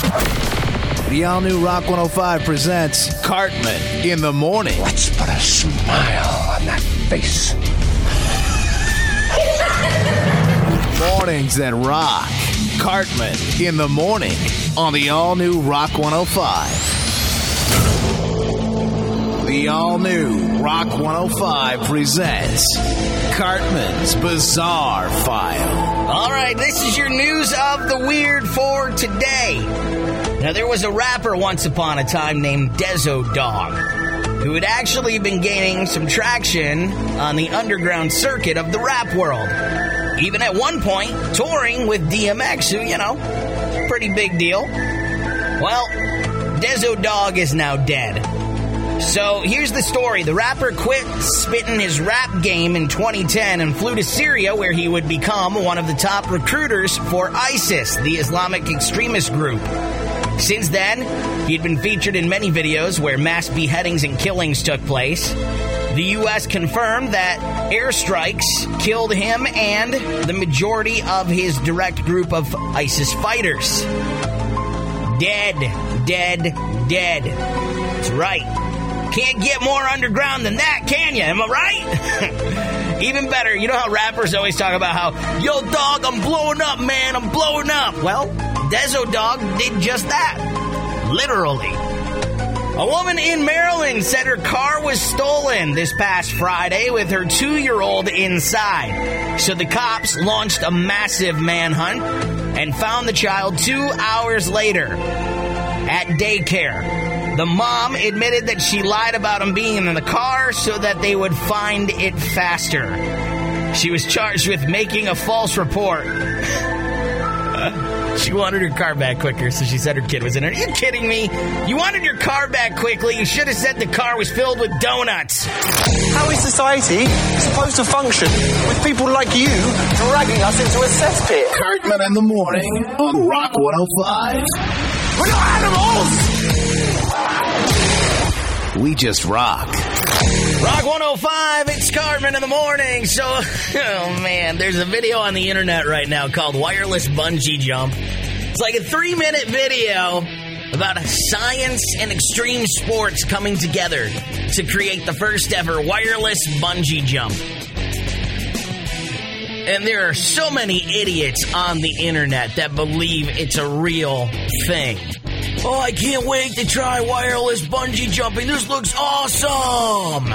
The all new Rock 105 presents Cartman in the morning. Let's put a smile on that face. Mornings that rock. Cartman in the morning on the all new Rock 105. The all new Rock 105 presents Cartman's Bizarre File. All right, this is your news of the weird for today. Now, there was a rapper once upon a time named Deso Dogg who had actually been gaining some traction on the underground circuit of the rap world. Even at one point, touring with DMX, who, you know, pretty big deal. Well, Deso Dogg is now dead. So here's the story. The rapper quit spitting his rap game in 2010 and flew to Syria where he would become one of the top recruiters for ISIS, the Islamic extremist group. Since then, he'd been featured in many videos where mass beheadings and killings took place. The U.S. confirmed that airstrikes killed him and the majority of his direct group of ISIS fighters. Dead, dead, dead. That's right. Can't get more underground than that, can you? Am I right? Even better, you know how rappers always talk about how, yo, dog, I'm blowing up, man, I'm blowing up. Well, Deso Dogg did just that. Literally. A woman in Maryland said her car was stolen this past Friday with her two year old inside. So the cops launched a massive manhunt and found the child two hours later at daycare. The mom admitted that she lied about him being in the car so that they would find it faster. She was charged with making a false report. she wanted her car back quicker, so she said her kid was in it. Are you kidding me? You wanted your car back quickly. You should have said the car was filled with donuts. How is society supposed to function with people like you dragging us into a cesspit? Cartman in the morning on Rock 105. We're not animals! We just rock. Rock 105, it's Cartman in the morning. So, oh man, there's a video on the internet right now called Wireless Bungee Jump. It's like a three minute video about science and extreme sports coming together to create the first ever wireless bungee jump. And there are so many idiots on the internet that believe it's a real thing. Oh, I can't wait to try wireless bungee jumping. This looks awesome.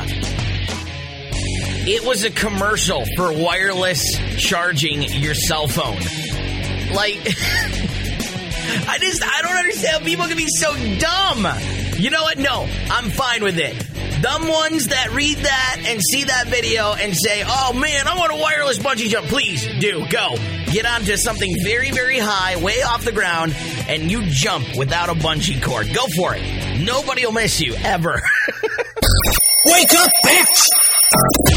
It was a commercial for wireless charging your cell phone. Like, I just, I don't understand people can be so dumb. You know what? No, I'm fine with it. Dumb ones that read that and see that video and say, oh man, I want a wireless bungee jump. Please do. Go. Get onto something very, very high, way off the ground, and you jump without a bungee cord. Go for it. Nobody will miss you, ever. Wake up, bitch!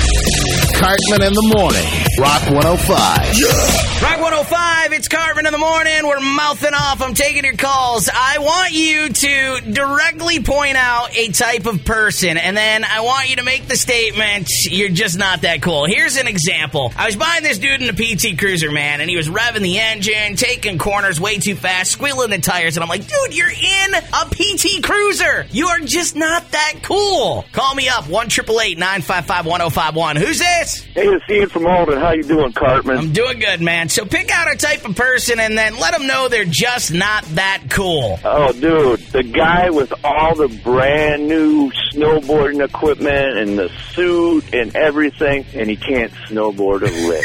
Cartman in the morning. Rock 105. Rock 105, it's Cartman in the morning. We're mouthing off. I'm taking your calls. I want you to directly point out a type of person, and then I want you to make the statement, you're just not that cool. Here's an example. I was buying this dude in a PT Cruiser, man, and he was revving the engine, taking corners way too fast, squealing the tires, and I'm like, dude, you're in a PT Cruiser. You are just not that cool. Call me up, 1 955 1051. Who's this? Hey, it's Ian from Alden. How you doing, Cartman? I'm doing good, man. So pick out a type of person and then let them know they're just not that cool. Oh, dude, the guy with all the brand new snowboarding equipment and the suit and everything, and he can't snowboard a lick.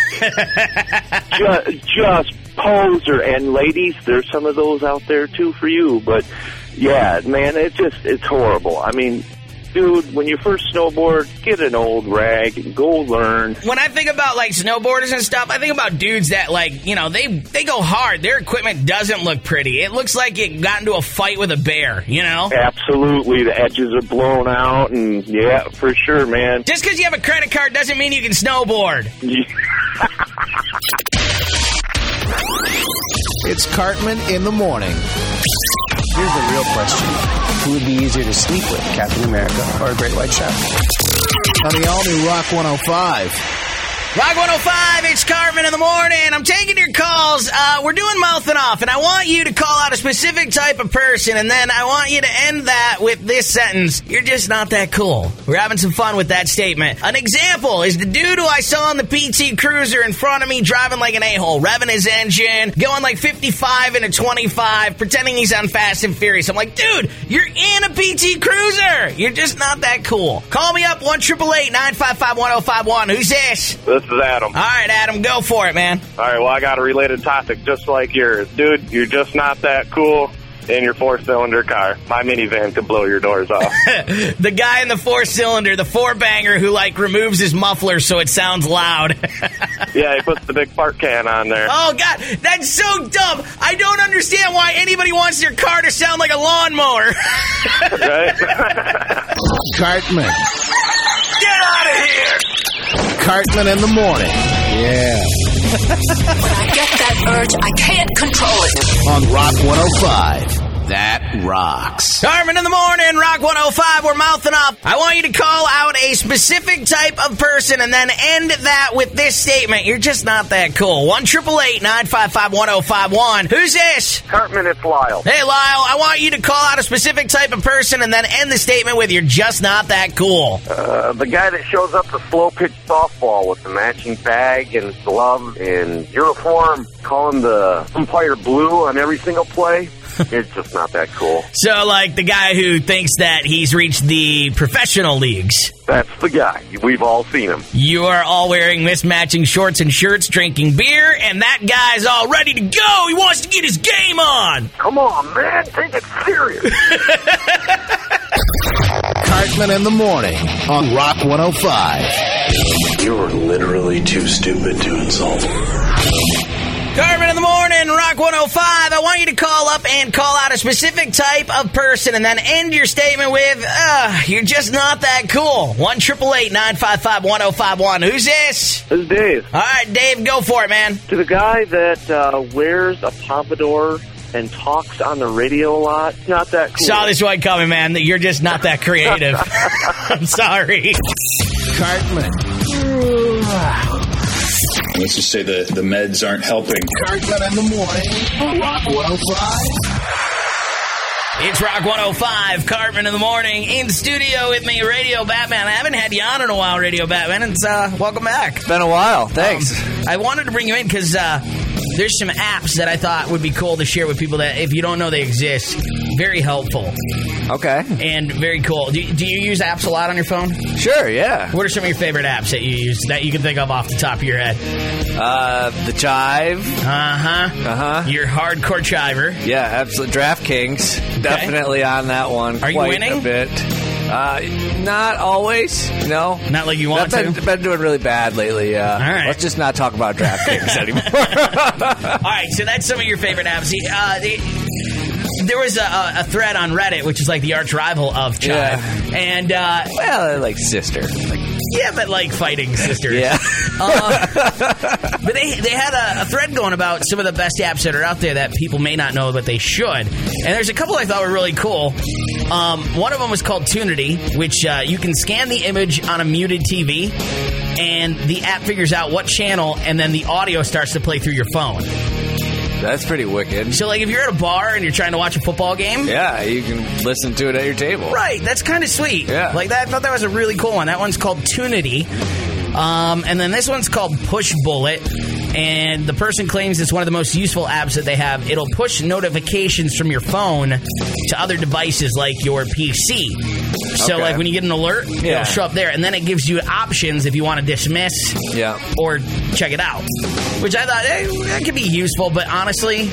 just, just poser. And ladies, there's some of those out there too for you. But yeah, man, it just it's horrible. I mean, dude, when you first snowboard, get an old rag and go learn. When I think about like snowboarders and stuff, I think about dudes that like, you know, they they go hard. Their equipment doesn't look pretty. It looks like it got into a fight with a bear, you know? Absolutely, the edges are blown out, and yeah, for sure, man. Just because you have a credit card doesn't mean you can snowboard. It's Cartman in the morning. Here's the real question. Who would be easier to sleep with, Captain America or a great white shark? On the all new Rock 105. Rock 105, it's Cartman in the morning. I'm taking your calls. Uh, we're doing mouthing off, and I want you to call out a specific type of person, and then I want you to end that with this sentence You're just not that cool. We're having some fun with that statement. An example is the dude who I saw on the PT Cruiser in front of me driving like an a hole, revving his engine, going like 55 and a 25, pretending he's on Fast and Furious. I'm like, dude, you're in a PT Cruiser. You're just not that cool. Call me up, 1 955 1051. Who's this? This is Adam. All right, Adam, go for it, man. All right, well, I got a related topic just like yours. Dude, you're just not that cool in your four cylinder car. My minivan could blow your doors off. the guy in the four cylinder, the four banger who like removes his muffler so it sounds loud. yeah, he puts the big fart can on there. Oh god, that's so dumb. I don't understand why anybody wants their car to sound like a lawnmower. right? Cartman. Get out of here! Cartman in the morning. Yeah. When I get that urge, I can't control it. On Rock 105. That rocks. Cartman in the morning, Rock 105, we're mouthing up. I want you to call out a specific type of person and then end that with this statement. You're just not that cool. 1 955 1051. Who's this? Cartman, it's Lyle. Hey, Lyle, I want you to call out a specific type of person and then end the statement with, You're just not that cool. Uh, the guy that shows up to slow pitch softball with the matching bag and glove and uniform, calling the umpire blue on every single play. It's just not that cool. So, like the guy who thinks that he's reached the professional leagues. That's the guy. We've all seen him. You are all wearing mismatching shorts and shirts, drinking beer, and that guy's all ready to go. He wants to get his game on. Come on, man. Take it serious. Cartman in the morning on Rock 105. You're literally too stupid to insult. Cartman in the morning, Rock 105. I want you to call up and call out a specific type of person and then end your statement with, uh, you're just not that cool. 1 955 1051. Who's this? This is Dave. All right, Dave, go for it, man. To the guy that uh, wears a pompadour and talks on the radio a lot, not that cool. Saw this one coming, man. That You're just not that creative. I'm sorry. Cartman. Let's just say the, the meds aren't helping. Cartman in the morning Rock 105. It's Rock 105, Cartman in the morning, in studio with me, Radio Batman. I haven't had you on in a while, Radio Batman. It's uh, welcome back. It's Been a while. Thanks. Um, I wanted to bring you in because uh, there's some apps that I thought would be cool to share with people that, if you don't know they exist, very helpful okay. and very cool. Do, do you use apps a lot on your phone? Sure. Yeah. What are some of your favorite apps that you use that you can think of off the top of your head? Uh, the Chive. Uh huh. Uh huh. You're hardcore chiver. Yeah. Absolutely. DraftKings. Definitely on that one. Are you quite winning? A bit. Uh, not always. No. Not like you want I've been, to. been doing really bad lately. Uh, All right. Let's just not talk about draft DraftKings anymore. All right, so that's some of your favorite apps. Uh, the, there was a, a thread on Reddit, which is like the arch rival of Chive, Yeah. and uh, well, like sister. Yeah, but like fighting sisters. yeah. Uh, but they they had a, a thread going about some of the best apps that are out there that people may not know, but they should. And there's a couple I thought were really cool. Um, one of them was called Tunity, which uh, you can scan the image on a muted TV, and the app figures out what channel, and then the audio starts to play through your phone. That's pretty wicked. So, like, if you're at a bar and you're trying to watch a football game, Yeah, you can listen to it at your table. Right, that's kind of sweet. Yeah. Like that, I thought that was a really cool one. That one's called Tunity. Um, and then this one's called Push Bullet. And the person claims it's one of the most useful apps that they have. It'll push notifications from your phone to other devices like your PC. So, Okay. like when you get an alert, Yeah. it'll show up there, and then it gives you options if you want to dismiss Yeah. or check it out. Which I thought eh, that could be useful, but honestly,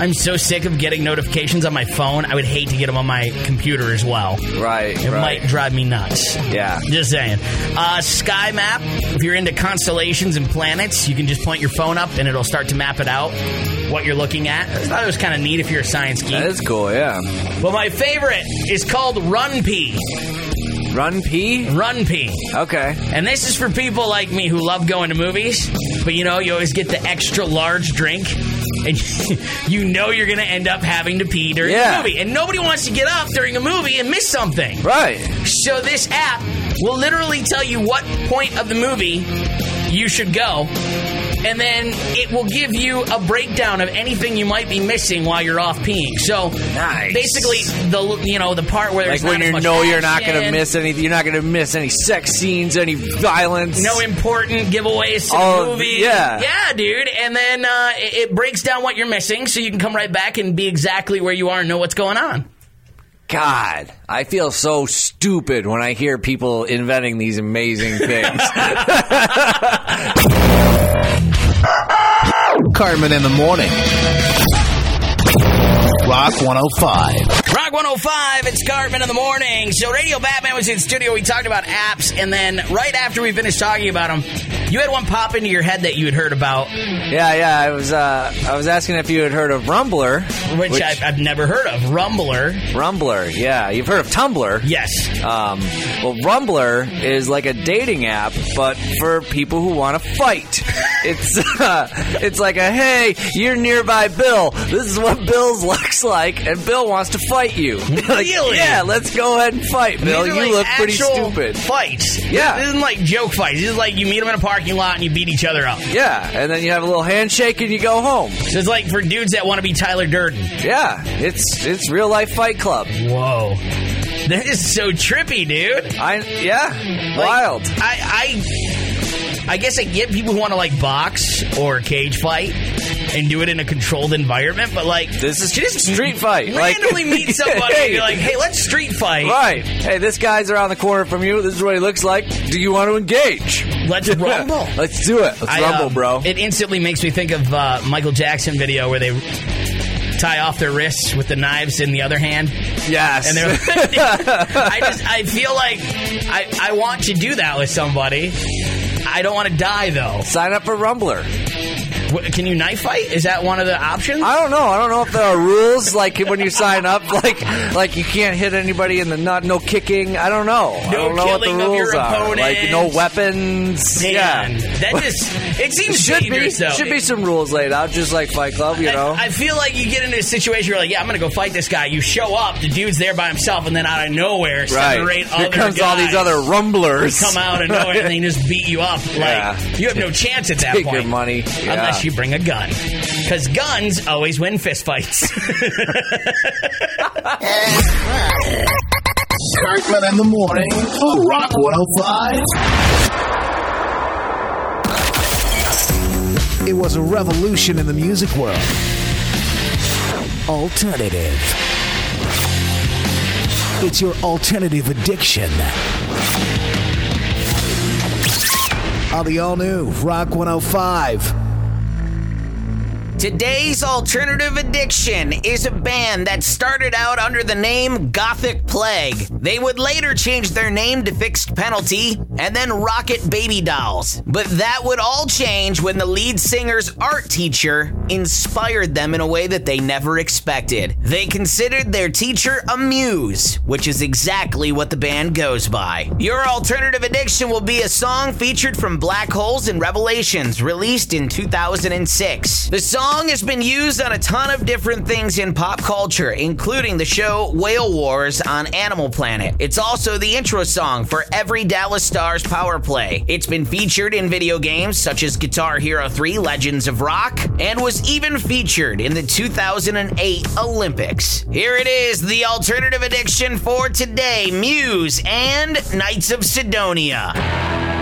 I'm so sick of getting notifications on my phone. I would hate to get them on my computer as well. Right. It right. might drive me nuts. Yeah. Just saying. Uh, Sky Map. If you're into constellations and planets, you can just point your phone up and it'll start to map it out. What you're looking at. I thought it was kind of neat if you're a science geek. That is cool. Yeah. But my favorite is called RunPee. Run P. RunPee. Okay. And this is for people like me who love going to movies, but you know, you always get the extra large drink. And you know you're going to end up having to pee during Yeah. the movie. And nobody wants to get up during a movie and miss something. Right. So this app will literally tell you what point of the movie you should go. And then it will give you a breakdown of anything you might be missing while you're off peeing. So Nice. basically, the you know the part where Like when you know you're not going to miss anything, you're not going to miss any sex scenes, any violence. no important giveaways to the movie. yeah. yeah, dude. And then uh, it, it breaks down what you're missing, so you can come right back and be exactly where you are and know what's going on. God, I feel so stupid when I hear people inventing these amazing things. Cartman in the morning. Rock 105. Rock 105, it's Cartman in the morning. So Radio Batman was in studio. We talked about apps, and then right after we finished talking about them, you had one pop into your head that you had heard about, yeah, yeah. I was, uh, I was asking if you had heard of Rumblr, which, I've, I've never heard of. Rumblr. Rumblr, yeah, you've heard of Tumblr. Yes. Um, well, Rumblr is like a dating app, but for people who want to fight. It's uh, it's like a hey, you're nearby Bill. This is what Bill's looks like, and Bill wants to fight you. Like, Really? yeah, let's go ahead and fight, Bill. You like look pretty stupid. Fights. Yeah. This isn't like joke fights. This is like you meet them in a parking lot and you beat each other up. Yeah, and then you have a little handshake and you go home. So it's like for dudes that want to be Tyler Durden. Yeah, it's it's real life Fight Club. Whoa. That is so trippy, dude. I yeah, Like, wild. I, I, I guess I get people who want to like box or cage fight and do it in a controlled environment, but like This is just street fight. Like- randomly meet somebody Hey. and you're like, hey, let's street fight. Right. Hey, this guy's around the corner from you. This is what he looks like. Do you want to engage? Let's rumble. Let's do it. Let's I, rumble, um, bro. It instantly makes me think of uh, Michael Jackson video where they tie off their wrists with the knives in the other hand. yes. And they're I just I feel like I, I want to do that with somebody. I don't want to die though. Sign up for Rumblr. Can you knife fight? Is that one of the options? I don't know. I don't know if there are rules like when you sign up, like like you can't hit anybody in the nut, no kicking. I don't know. I No don't know what the killing of rules your are. Like no weapons. Man, yeah. that just it seems should be though. should be some rules laid out, just like Fight Club. You know. I, I feel like you get into a situation where you're like, yeah, I'm gonna go fight this guy. You show up, the dude's there by himself, and then out of nowhere, seven or eight Here comes all these other rumblers. come out of nowhere and they just beat you up. Like Yeah. you have no chance at that Take point. your money. Yeah. Unless you bring a gun. Because guns always win fistfights. Cartman in the morning. on Rock 105. It was a revolution in the music world. Alternative. It's your alternative addiction. On the all new Rock 105. Today's alternative addiction is a band that started out under the name Gothic Plague. They would later change their name to Fixed Penalty and then Rocket Baby Dolls. But that would all change when the lead singer's art teacher inspired them in a way that they never expected. They considered their teacher a muse, which is exactly what the band goes by. Your alternative addiction will be a song featured from Black Holes and Revelations, released in 2006. The song has been used on a ton of different things in pop culture, including the show Whale Wars on Animal Planet. It's also the intro song for every Dallas Stars power play. It's been featured in video games such as Guitar Hero 3 Legends of Rock, and was even featured in the 2008 Olympics. Here it is, the alternative addiction for today Muse and Knights of Cydonia.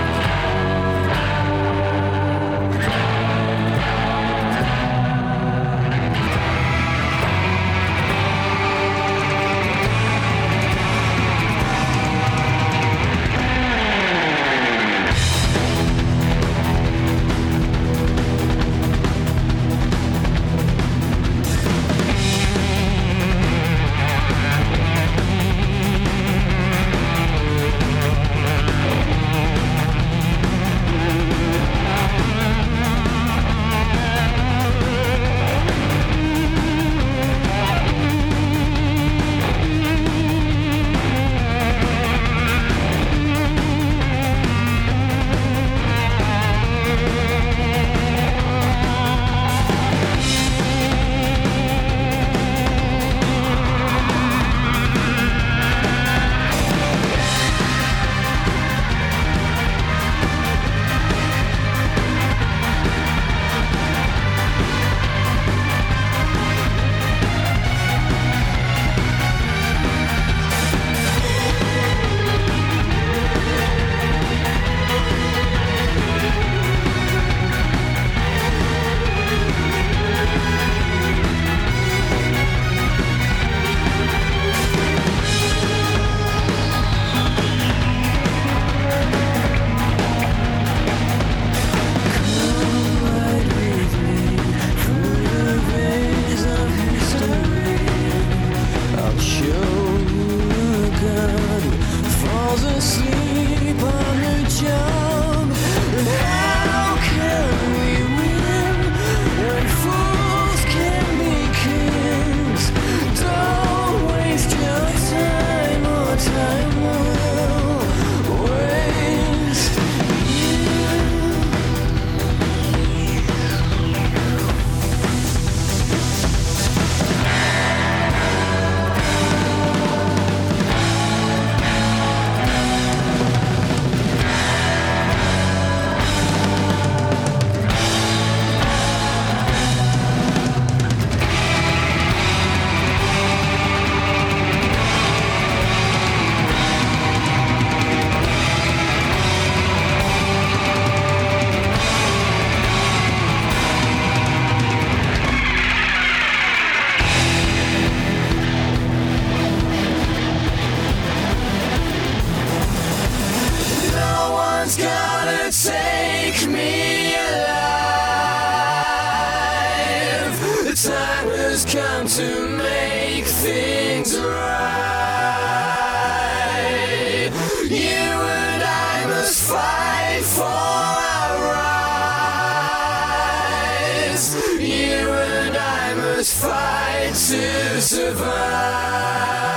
To survive.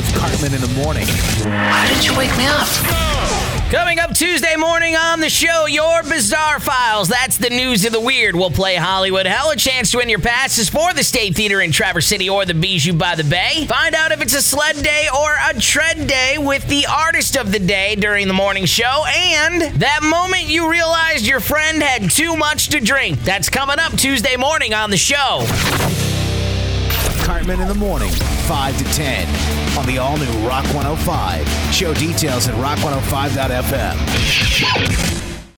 Coming up with Cartman in the morning. Why did you wake me up? Coming up Tuesday morning on the show, your Bizarre Files. That's the news of the weird. We'll play Hollywood Hell, a chance to win your passes for the State Theater in Traverse City or the Bijou by the Bay. Find out if it's a sled day or a tread day with the artist of the day during the morning show. And that moment you realized your friend had too much to drink. That's coming up Tuesday morning on the show. Cartman in the morning, 5 to 10 on the all new Rock 105. Show details at rock105.fm.